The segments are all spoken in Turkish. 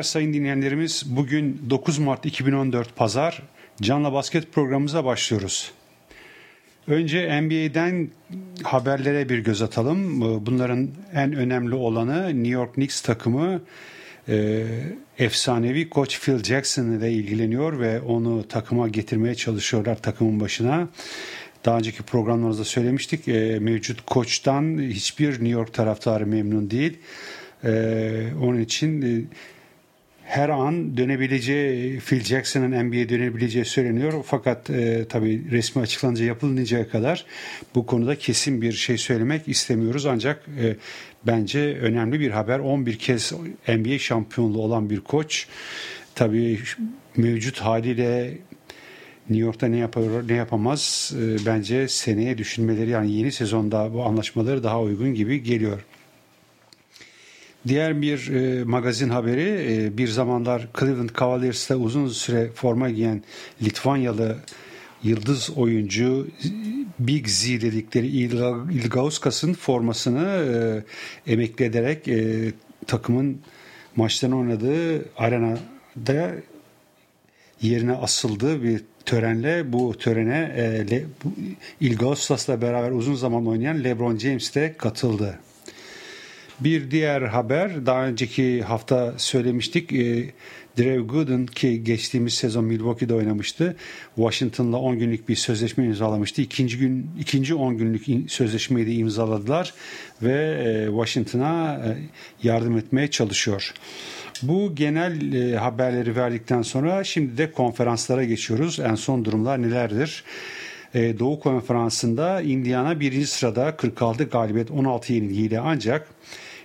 günler sayın dinleyenlerimiz. Bugün 9 Mart 2014 Pazar Canla Basket programımıza başlıyoruz. Önce NBA'den haberlere bir göz atalım. Bunların en önemli olanı New York Knicks takımı e, efsanevi koç Phil Jackson ile ilgileniyor ve onu takıma getirmeye çalışıyorlar takımın başına. Daha önceki programlarımızda söylemiştik. E, mevcut koçtan hiçbir New York taraftarı memnun değil. E, onun için her an dönebileceği Phil Jackson'ın NBA'ye dönebileceği söyleniyor. Fakat e, tabii resmi açıklanınca yapılıncaya kadar bu konuda kesin bir şey söylemek istemiyoruz. Ancak e, bence önemli bir haber. 11 kez NBA şampiyonluğu olan bir koç. Tabii mevcut haliyle New York'ta ne yapar ne yapamaz e, bence seneye düşünmeleri yani yeni sezonda bu anlaşmaları daha uygun gibi geliyor. Diğer bir e, magazin haberi e, bir zamanlar Cleveland Cavaliers'te uzun süre forma giyen Litvanyalı yıldız oyuncu Big Z dedikleri Ilgauskas'ın formasını e, emekli ederek e, takımın maçlarını oynadığı arenada yerine asıldığı bir törenle bu törene e, Le, Ilgaustas'la beraber uzun zaman oynayan LeBron James de katıldı. Bir diğer haber daha önceki hafta söylemiştik. E, Drew Gooden ki geçtiğimiz sezon Milwaukee'de oynamıştı. Washington'la 10 günlük bir sözleşme imzalamıştı. İkinci gün ikinci 10 günlük sözleşmeyi de imzaladılar ve e, Washington'a e, yardım etmeye çalışıyor. Bu genel e, haberleri verdikten sonra şimdi de konferanslara geçiyoruz. En son durumlar nelerdir? E, Doğu Konferansı'nda Indiana birinci sırada 46 galibiyet 16 yenilgiyle ancak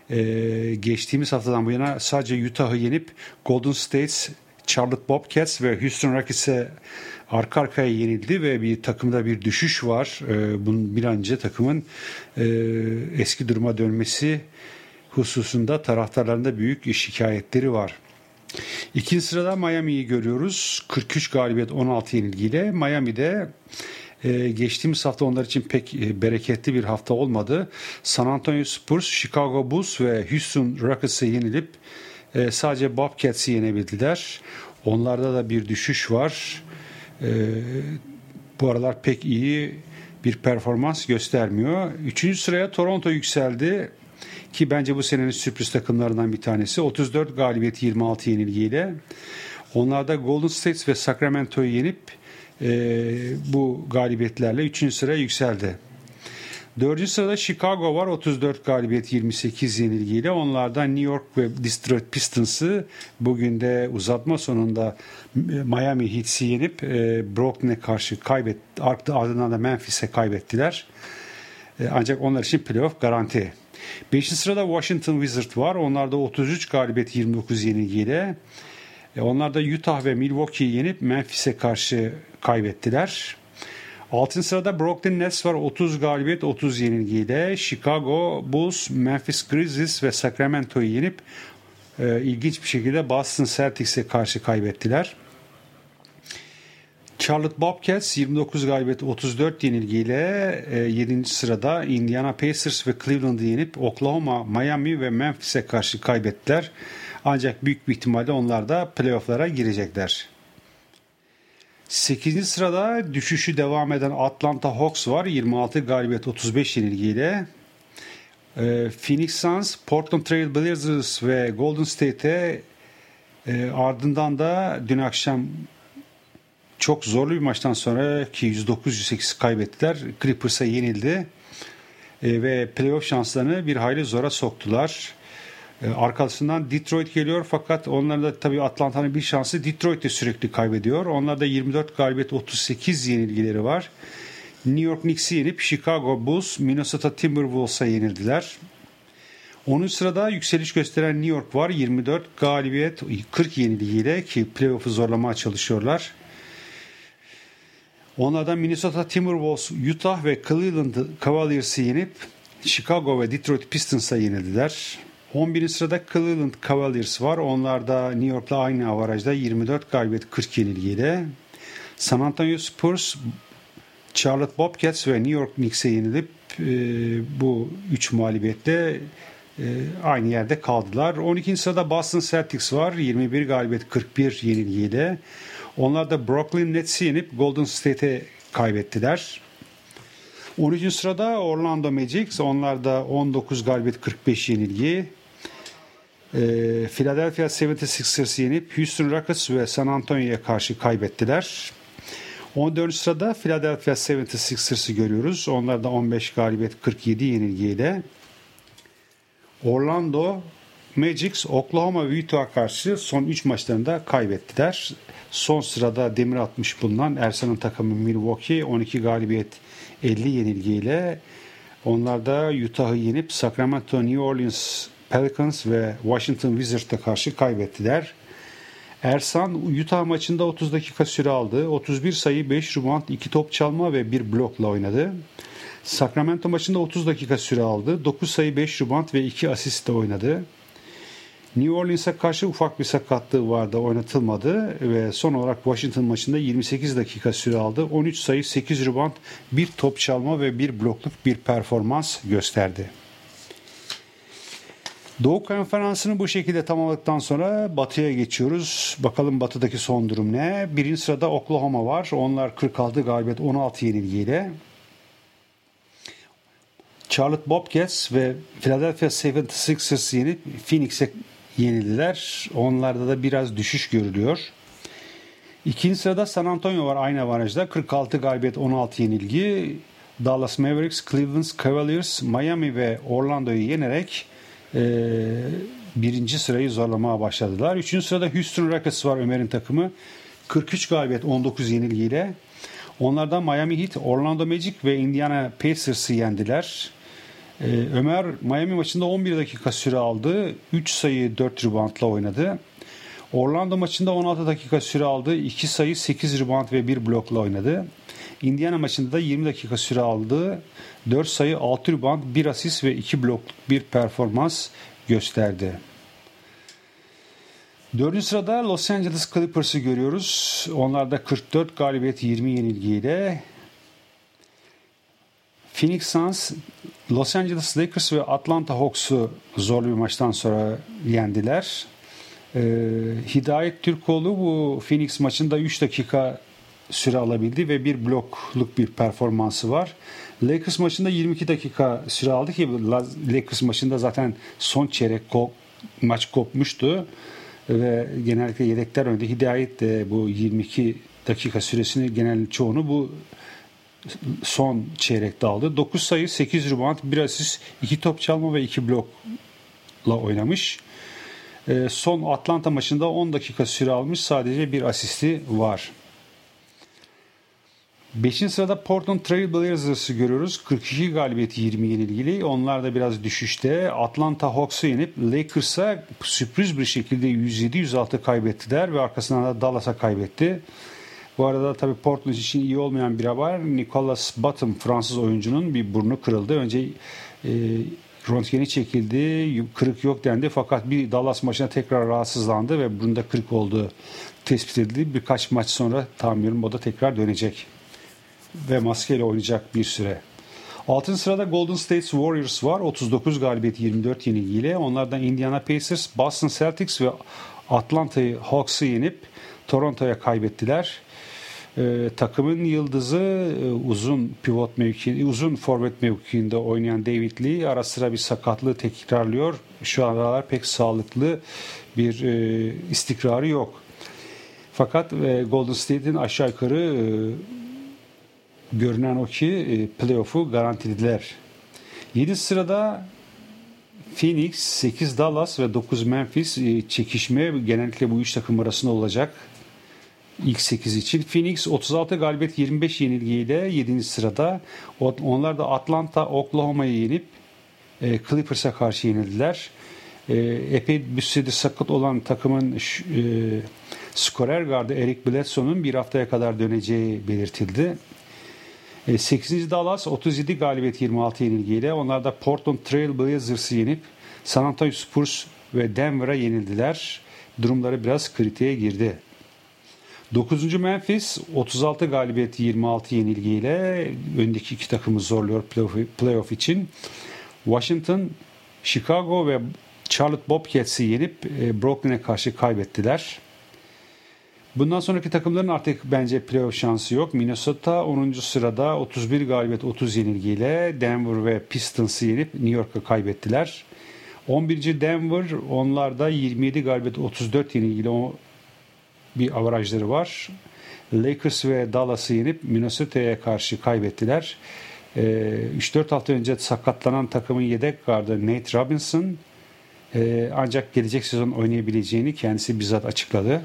e, geçtiğimiz haftadan bu yana sadece Utah'ı yenip Golden State, Charlotte Bobcats ve Houston Rockets'e arka arkaya yenildi ve bir takımda bir düşüş var. E, bunun bir an önce takımın e, eski duruma dönmesi hususunda taraftarlarında büyük şikayetleri var. İkinci sırada Miami'yi görüyoruz. 43 galibiyet 16 yenilgiyle. Miami'de ee, geçtiğimiz hafta onlar için pek e, bereketli bir hafta olmadı. San Antonio Spurs, Chicago Bulls ve Houston Rockets'ı yenilip e, sadece Bobcats'i yenebildiler. Onlarda da bir düşüş var. E, bu aralar pek iyi bir performans göstermiyor. Üçüncü sıraya Toronto yükseldi ki bence bu senenin sürpriz takımlarından bir tanesi. 34 galibiyet 26 yenilgiyle. Onlar da Golden State ve Sacramento'yu yenip bu galibiyetlerle 3. sıraya yükseldi. 4. sırada Chicago var 34 galibiyet 28 yenilgiyle. Onlardan New York ve Detroit Pistons'ı bugün de uzatma sonunda Miami Heat'i yenip e, Brooklyn'e karşı kaybetti. Ardından da Memphis'e kaybettiler. E, ancak onlar için playoff garanti. 5. sırada Washington Wizards var. Onlarda 33 galibiyet 29 yenilgiyle. E, onlar da Utah ve Milwaukee'yi yenip Memphis'e karşı kaybettiler. Altın sırada Brooklyn Nets var 30 galibiyet 30 yenilgiyle. Chicago Bulls, Memphis Grizzlies ve Sacramento'yu yenip e, ilginç bir şekilde Boston Celtics'e karşı kaybettiler. Charlotte Bobcats 29 galibiyet 34 yenilgiyle e, 7. sırada Indiana Pacers ve Cleveland'ı yenip Oklahoma, Miami ve Memphis'e karşı kaybettiler. Ancak büyük bir ihtimalle onlar da playofflara girecekler. 8. sırada düşüşü devam eden Atlanta Hawks var. 26 galibiyet 35 yenilgiyle. Ee, Phoenix Suns, Portland Trail Blazers ve Golden State'e e, ardından da dün akşam çok zorlu bir maçtan sonra ki 109-108 kaybettiler. Clippers'a yenildi. E, ve playoff şanslarını bir hayli zora soktular. E, arkasından Detroit geliyor fakat onların da tabii Atlanta'nın bir şansı Detroit de sürekli kaybediyor. Onlar da 24 galibiyet 38 yenilgileri var. New York Knicks'i yenip Chicago Bulls, Minnesota Timberwolves'a yenildiler. Onun sırada yükseliş gösteren New York var. 24 galibiyet 40 yenilgiyle ki playoff'u zorlamaya çalışıyorlar. Onlardan Minnesota Timberwolves, Utah ve Cleveland Cavaliers'i yenip Chicago ve Detroit Pistons'a yenildiler. 11. sırada Cleveland Cavaliers var. Onlar da New York'la aynı avarajda 24 galibiyet 40 yenilgiyle. San Antonio Spurs, Charlotte Bobcats ve New York Knicks'e yenilip e, bu 3 mağlubiyetle aynı yerde kaldılar. 12. sırada Boston Celtics var. 21 galibiyet 41 yenilgiyle. Onlar da Brooklyn Nets'i yenip Golden State'e kaybettiler. 13. sırada Orlando Magic. Onlar da 19 galibiyet 45 yenilgi. E, Philadelphia 76ers yenip Houston Rockets ve San Antonio'ya karşı kaybettiler. 14. sırada Philadelphia 76ers'ı görüyoruz. Onlar da 15 galibiyet 47 yenilgiyle. Orlando Magic Oklahoma Utah'a karşı son 3 maçlarında kaybettiler. Son sırada demir atmış bulunan Ersan'ın takımı Milwaukee 12 galibiyet 50 yenilgiyle onlar da Utah'ı yenip Sacramento, New Orleans Pelicans ve Washington Wizards'a karşı kaybettiler. Ersan Utah maçında 30 dakika süre aldı. 31 sayı, 5 rebound, 2 top çalma ve 1 blokla oynadı. Sacramento maçında 30 dakika süre aldı. 9 sayı, 5 rebound ve 2 asistle oynadı. New Orleans'a karşı ufak bir sakatlığı vardı oynatılmadı ve son olarak Washington maçında 28 dakika süre aldı. 13 sayı 8 rebound bir top çalma ve bir blokluk bir performans gösterdi. Doğu Konferansı'nı bu şekilde tamamladıktan sonra Batı'ya geçiyoruz. Bakalım Batı'daki son durum ne? Birinci sırada Oklahoma var. Onlar 46 galibiyet 16 yenilgiyle. Charlotte Bobcats ve Philadelphia 76ers yenip Phoenix'e yenildiler. Onlarda da biraz düşüş görülüyor. İkinci sırada San Antonio var aynı avarajda. 46 galibiyet 16 yenilgi. Dallas Mavericks, Cleveland Cavaliers, Miami ve Orlando'yu yenerek birinci sırayı zorlamaya başladılar. Üçüncü sırada Houston Rockets var Ömer'in takımı. 43 galibiyet 19 yenilgiyle. Onlardan Miami Heat, Orlando Magic ve Indiana Pacers'ı yendiler. Ee, Ömer Miami maçında 11 dakika süre aldı. 3 sayı 4 reboundla oynadı. Orlando maçında 16 dakika süre aldı. 2 sayı 8 rebound ve 1 blokla oynadı. Indiana maçında da 20 dakika süre aldı. 4 sayı 6 rebound 1 asist ve 2 blokluk bir performans gösterdi. Dördüncü sırada Los Angeles Clippers'ı görüyoruz. Onlar da 44 galibiyet 20 yenilgiyle Phoenix Suns, Los Angeles Lakers ve Atlanta Hawks'u zorlu bir maçtan sonra yendiler. Ee, Hidayet Türkoğlu bu Phoenix maçında 3 dakika süre alabildi ve bir blokluk bir performansı var. Lakers maçında 22 dakika süre aldı ki Lakers maçında zaten son çeyrek kop, maç kopmuştu ve genellikle yedekler önde. Hidayet de bu 22 dakika süresini genel çoğunu bu son çeyrekte aldı. 9 sayı, 8 rebound, 1 asist, 2 top çalma ve 2 blokla oynamış. Ee, son Atlanta maçında 10 dakika süre almış. Sadece bir asisti var. 5. sırada Portland Trail Blazers'ı görüyoruz. 42 galibiyeti 20 yenilgili. Onlar da biraz düşüşte. Atlanta Hawks'u yenip Lakers'a sürpriz bir şekilde 107-106 kaybettiler ve arkasından da Dallas'a kaybetti. Bu arada tabii Portland için iyi olmayan bir haber. Nicolas Batum Fransız oyuncunun bir burnu kırıldı. Önce e, röntgeni çekildi. Kırık yok dendi. Fakat bir Dallas maçına tekrar rahatsızlandı ve burnunda kırık olduğu tespit edildi. Birkaç maç sonra tahminim o da tekrar dönecek. Ve maskeyle oynayacak bir süre. Altın sırada Golden State Warriors var. 39 galibiyet 24 yenilgiyle. Onlardan Indiana Pacers, Boston Celtics ve Atlanta Hawks'ı yenip Toronto'ya kaybettiler. Ee, takımın yıldızı e, uzun pivot mevki, uzun forvet mevkiinde oynayan David Lee ara sıra bir sakatlığı tekrarlıyor. Şu aralar pek sağlıklı bir e, istikrarı yok. Fakat e, Golden State'in aşağı yukarı e, görünen o ki e, playoff'u garantilediler. 7 sırada Phoenix, 8 Dallas ve 9 Memphis e, çekişme genellikle bu üç takım arasında olacak ilk 8 için. Phoenix 36 galibiyet 25 yenilgiyle 7. sırada. Onlar da Atlanta, Oklahoma'yı yenip e, Clippers'a karşı yenildiler. E, epey bir süredir sakat olan takımın e, skorer gardı Eric Bledsoe'nun bir haftaya kadar döneceği belirtildi. 8. E, Dallas 37 galibiyet 26 yenilgiyle. Onlar da Portland Trail Blazers'ı yenip San Antonio Spurs ve Denver'a yenildiler. Durumları biraz kritiğe girdi. 9. Memphis 36 galibiyet 26 yenilgiyle öndeki iki takımı zorluyor playoff, için. Washington Chicago ve Charlotte Bobcats'i yenip e, Brooklyn'e karşı kaybettiler. Bundan sonraki takımların artık bence playoff şansı yok. Minnesota 10. sırada 31 galibiyet 30 yenilgiyle Denver ve Pistons'ı yenip New York'a kaybettiler. 11. Denver onlar da 27 galibiyet 34 yenilgiyle bir avarajları var. Lakers ve Dallas'ı yenip Minnesota'ya karşı kaybettiler. 3-4 ee, hafta önce sakatlanan takımın yedek gardı Nate Robinson e, ancak gelecek sezon oynayabileceğini kendisi bizzat açıkladı.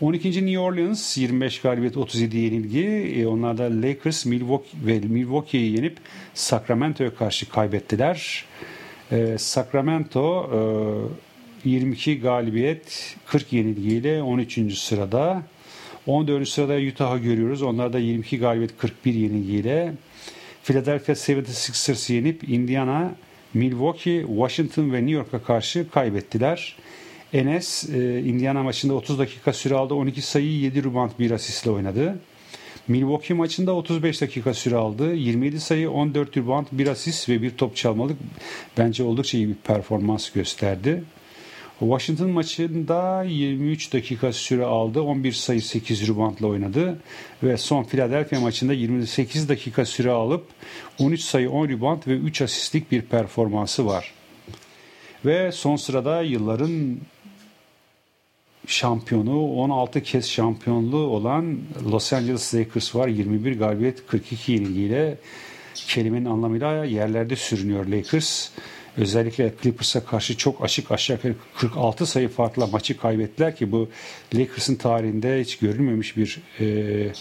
12. New Orleans 25 galibiyet 37 yenilgi. E, onlar da Lakers Milwaukee ve Milwaukee'yi yenip Sacramento'ya karşı kaybettiler. Sacramento 22 galibiyet 40 yenilgiyle 13. sırada. 14. sırada Utah'ı görüyoruz. Onlar da 22 galibiyet 41 yenilgiyle Philadelphia 76ers yenip Indiana, Milwaukee, Washington ve New York'a karşı kaybettiler. Enes e, Indiana maçında 30 dakika süre aldı. 12 sayı 7 rebound bir asistle oynadı. Milwaukee maçında 35 dakika süre aldı. 27 sayı 14 rebound bir asist ve bir top çalmalık bence oldukça iyi bir performans gösterdi. Washington maçında 23 dakika süre aldı. 11 sayı 8 reboundla oynadı. Ve son Philadelphia maçında 28 dakika süre alıp 13 sayı 10 rebound ve 3 asistlik bir performansı var. Ve son sırada yılların şampiyonu 16 kez şampiyonluğu olan Los Angeles Lakers var. 21 galibiyet 42 yenilgiyle kelimenin anlamıyla yerlerde sürünüyor Lakers. Özellikle Clippers'a karşı çok açık aşağı yukarı 46 sayı farkla maçı kaybettiler ki bu Lakers'ın tarihinde hiç görülmemiş bir e,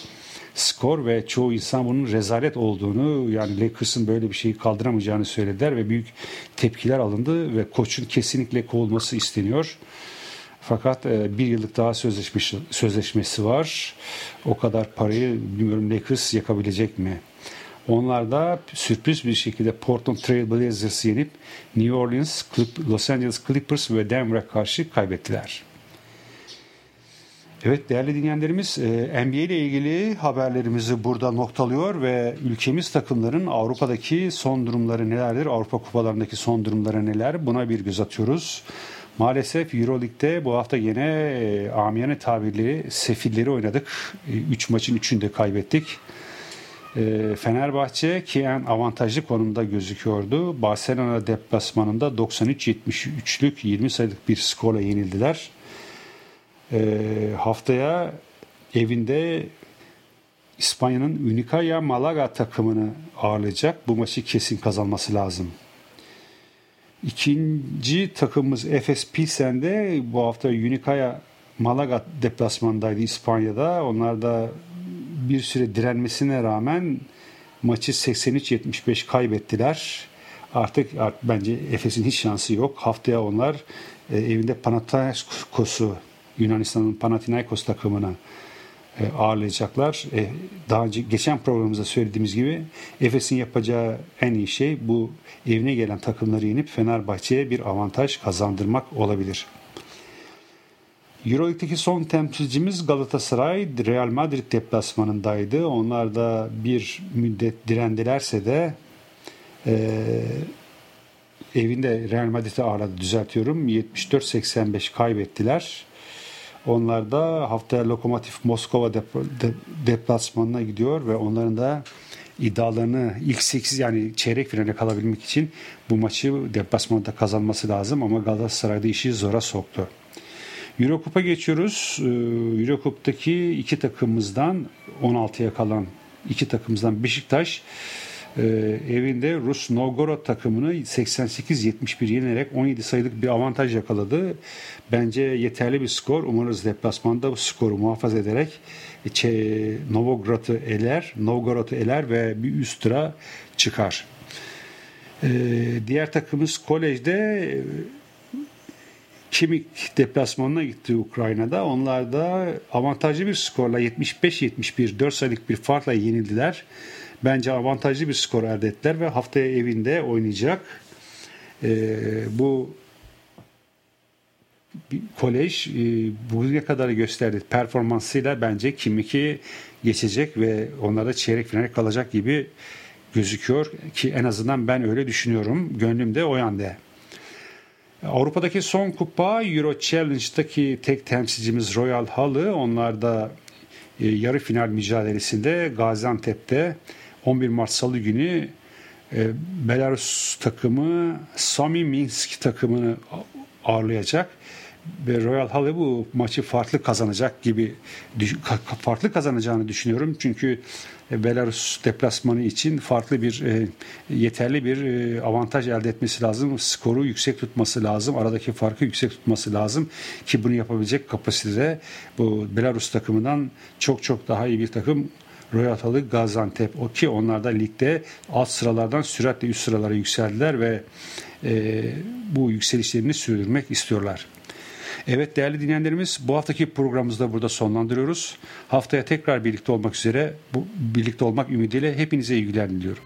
skor ve çoğu insan bunun rezalet olduğunu yani Lakers'ın böyle bir şeyi kaldıramayacağını söylediler ve büyük tepkiler alındı ve koçun kesinlikle kovulması isteniyor. Fakat e, bir yıllık daha sözleşmesi, sözleşmesi var. O kadar parayı bilmiyorum Lakers yakabilecek mi? Onlar da sürpriz bir şekilde Portland Trail Blazers'ı yenip New Orleans, Los Angeles Clippers ve Denver'a karşı kaybettiler. Evet değerli dinleyenlerimiz e, NBA ile ilgili haberlerimizi burada noktalıyor ve ülkemiz takımların Avrupa'daki son durumları nelerdir? Avrupa kupalarındaki son durumları neler? Buna bir göz atıyoruz. Maalesef Euroleague'de bu hafta yine e, amiyane tabirleri sefilleri oynadık. 3 e, maçın 3'ünü de kaybettik. E, Fenerbahçe ki en avantajlı konumda gözüküyordu. Barcelona deplasmanında 93-73'lük 20 sayılık bir skorla yenildiler. E, haftaya evinde İspanya'nın Unicaya Malaga takımını ağırlayacak. Bu maçı kesin kazanması lazım. İkinci takımımız Efes Pilsen'de bu hafta Unicaya Malaga deplasmandaydı İspanya'da. Onlar da bir süre direnmesine rağmen maçı 83-75 kaybettiler. Artık, artık bence Efes'in hiç şansı yok. Haftaya onlar e, evinde Panathinaikos'u Yunanistan'ın Panathinaikos takımına e, ağırlayacaklar. E, daha önce geçen programımızda söylediğimiz gibi Efes'in yapacağı en iyi şey bu evine gelen takımları yenip Fenerbahçe'ye bir avantaj kazandırmak olabilir. Euroleague'deki son temsilcimiz Galatasaray Real Madrid deplasmanındaydı. Onlar da bir müddet direndilerse de e, evinde Real Madrid'i ağırladı düzeltiyorum. 74-85 kaybettiler. Onlar da haftaya Lokomotiv Moskova deplasmanına gidiyor ve onların da iddialarını ilk 8 yani çeyrek finale kalabilmek için bu maçı deplasmanda kazanması lazım ama Galatasaray'da işi zora soktu. Eurocup'a geçiyoruz. Ee, Eurocup'taki iki takımımızdan 16'ya kalan iki takımımızdan Beşiktaş e, evinde Rus Novgorod takımını 88-71 yenerek 17 sayılık bir avantaj yakaladı. Bence yeterli bir skor. Umarız deplasmanda bu skoru muhafaza ederek Novgorod'u eler, Novgorod'u eler ve bir üst tura çıkar. Ee, diğer takımımız kolejde Kimik deplasmanına gitti Ukrayna'da. Onlar da avantajlı bir skorla 75-71 4 sayılık bir farkla yenildiler. Bence avantajlı bir skor elde ettiler ve haftaya evinde oynayacak. Ee, bu kolej e, bugüne kadar gösterdiği performansıyla bence Kimik'i geçecek ve onlara çeyrek finale kalacak gibi gözüküyor ki en azından ben öyle düşünüyorum. Gönlüm de o yönde. Avrupa'daki son kupa Euro Challenge'daki tek temsilcimiz Royal Halı. Onlar da e, yarı final mücadelesinde Gaziantep'te 11 Mart Salı günü e, Belarus takımı Sami Minsk takımını ağırlayacak ve Royal Halle bu maçı farklı kazanacak gibi farklı kazanacağını düşünüyorum. Çünkü e, Belarus deplasmanı için farklı bir e, yeterli bir e, avantaj elde etmesi lazım. Skoru yüksek tutması lazım. Aradaki farkı yüksek tutması lazım ki bunu yapabilecek kapasitede bu Belarus takımından çok çok daha iyi bir takım Royal Halle Gaziantep. O ki onlar da ligde alt sıralardan süratle üst sıralara yükseldiler ve bu yükselişlerini sürdürmek istiyorlar. Evet değerli dinleyenlerimiz bu haftaki programımızı da burada sonlandırıyoruz. Haftaya tekrar birlikte olmak üzere bu birlikte olmak ümidiyle hepinize iyi günler diliyorum.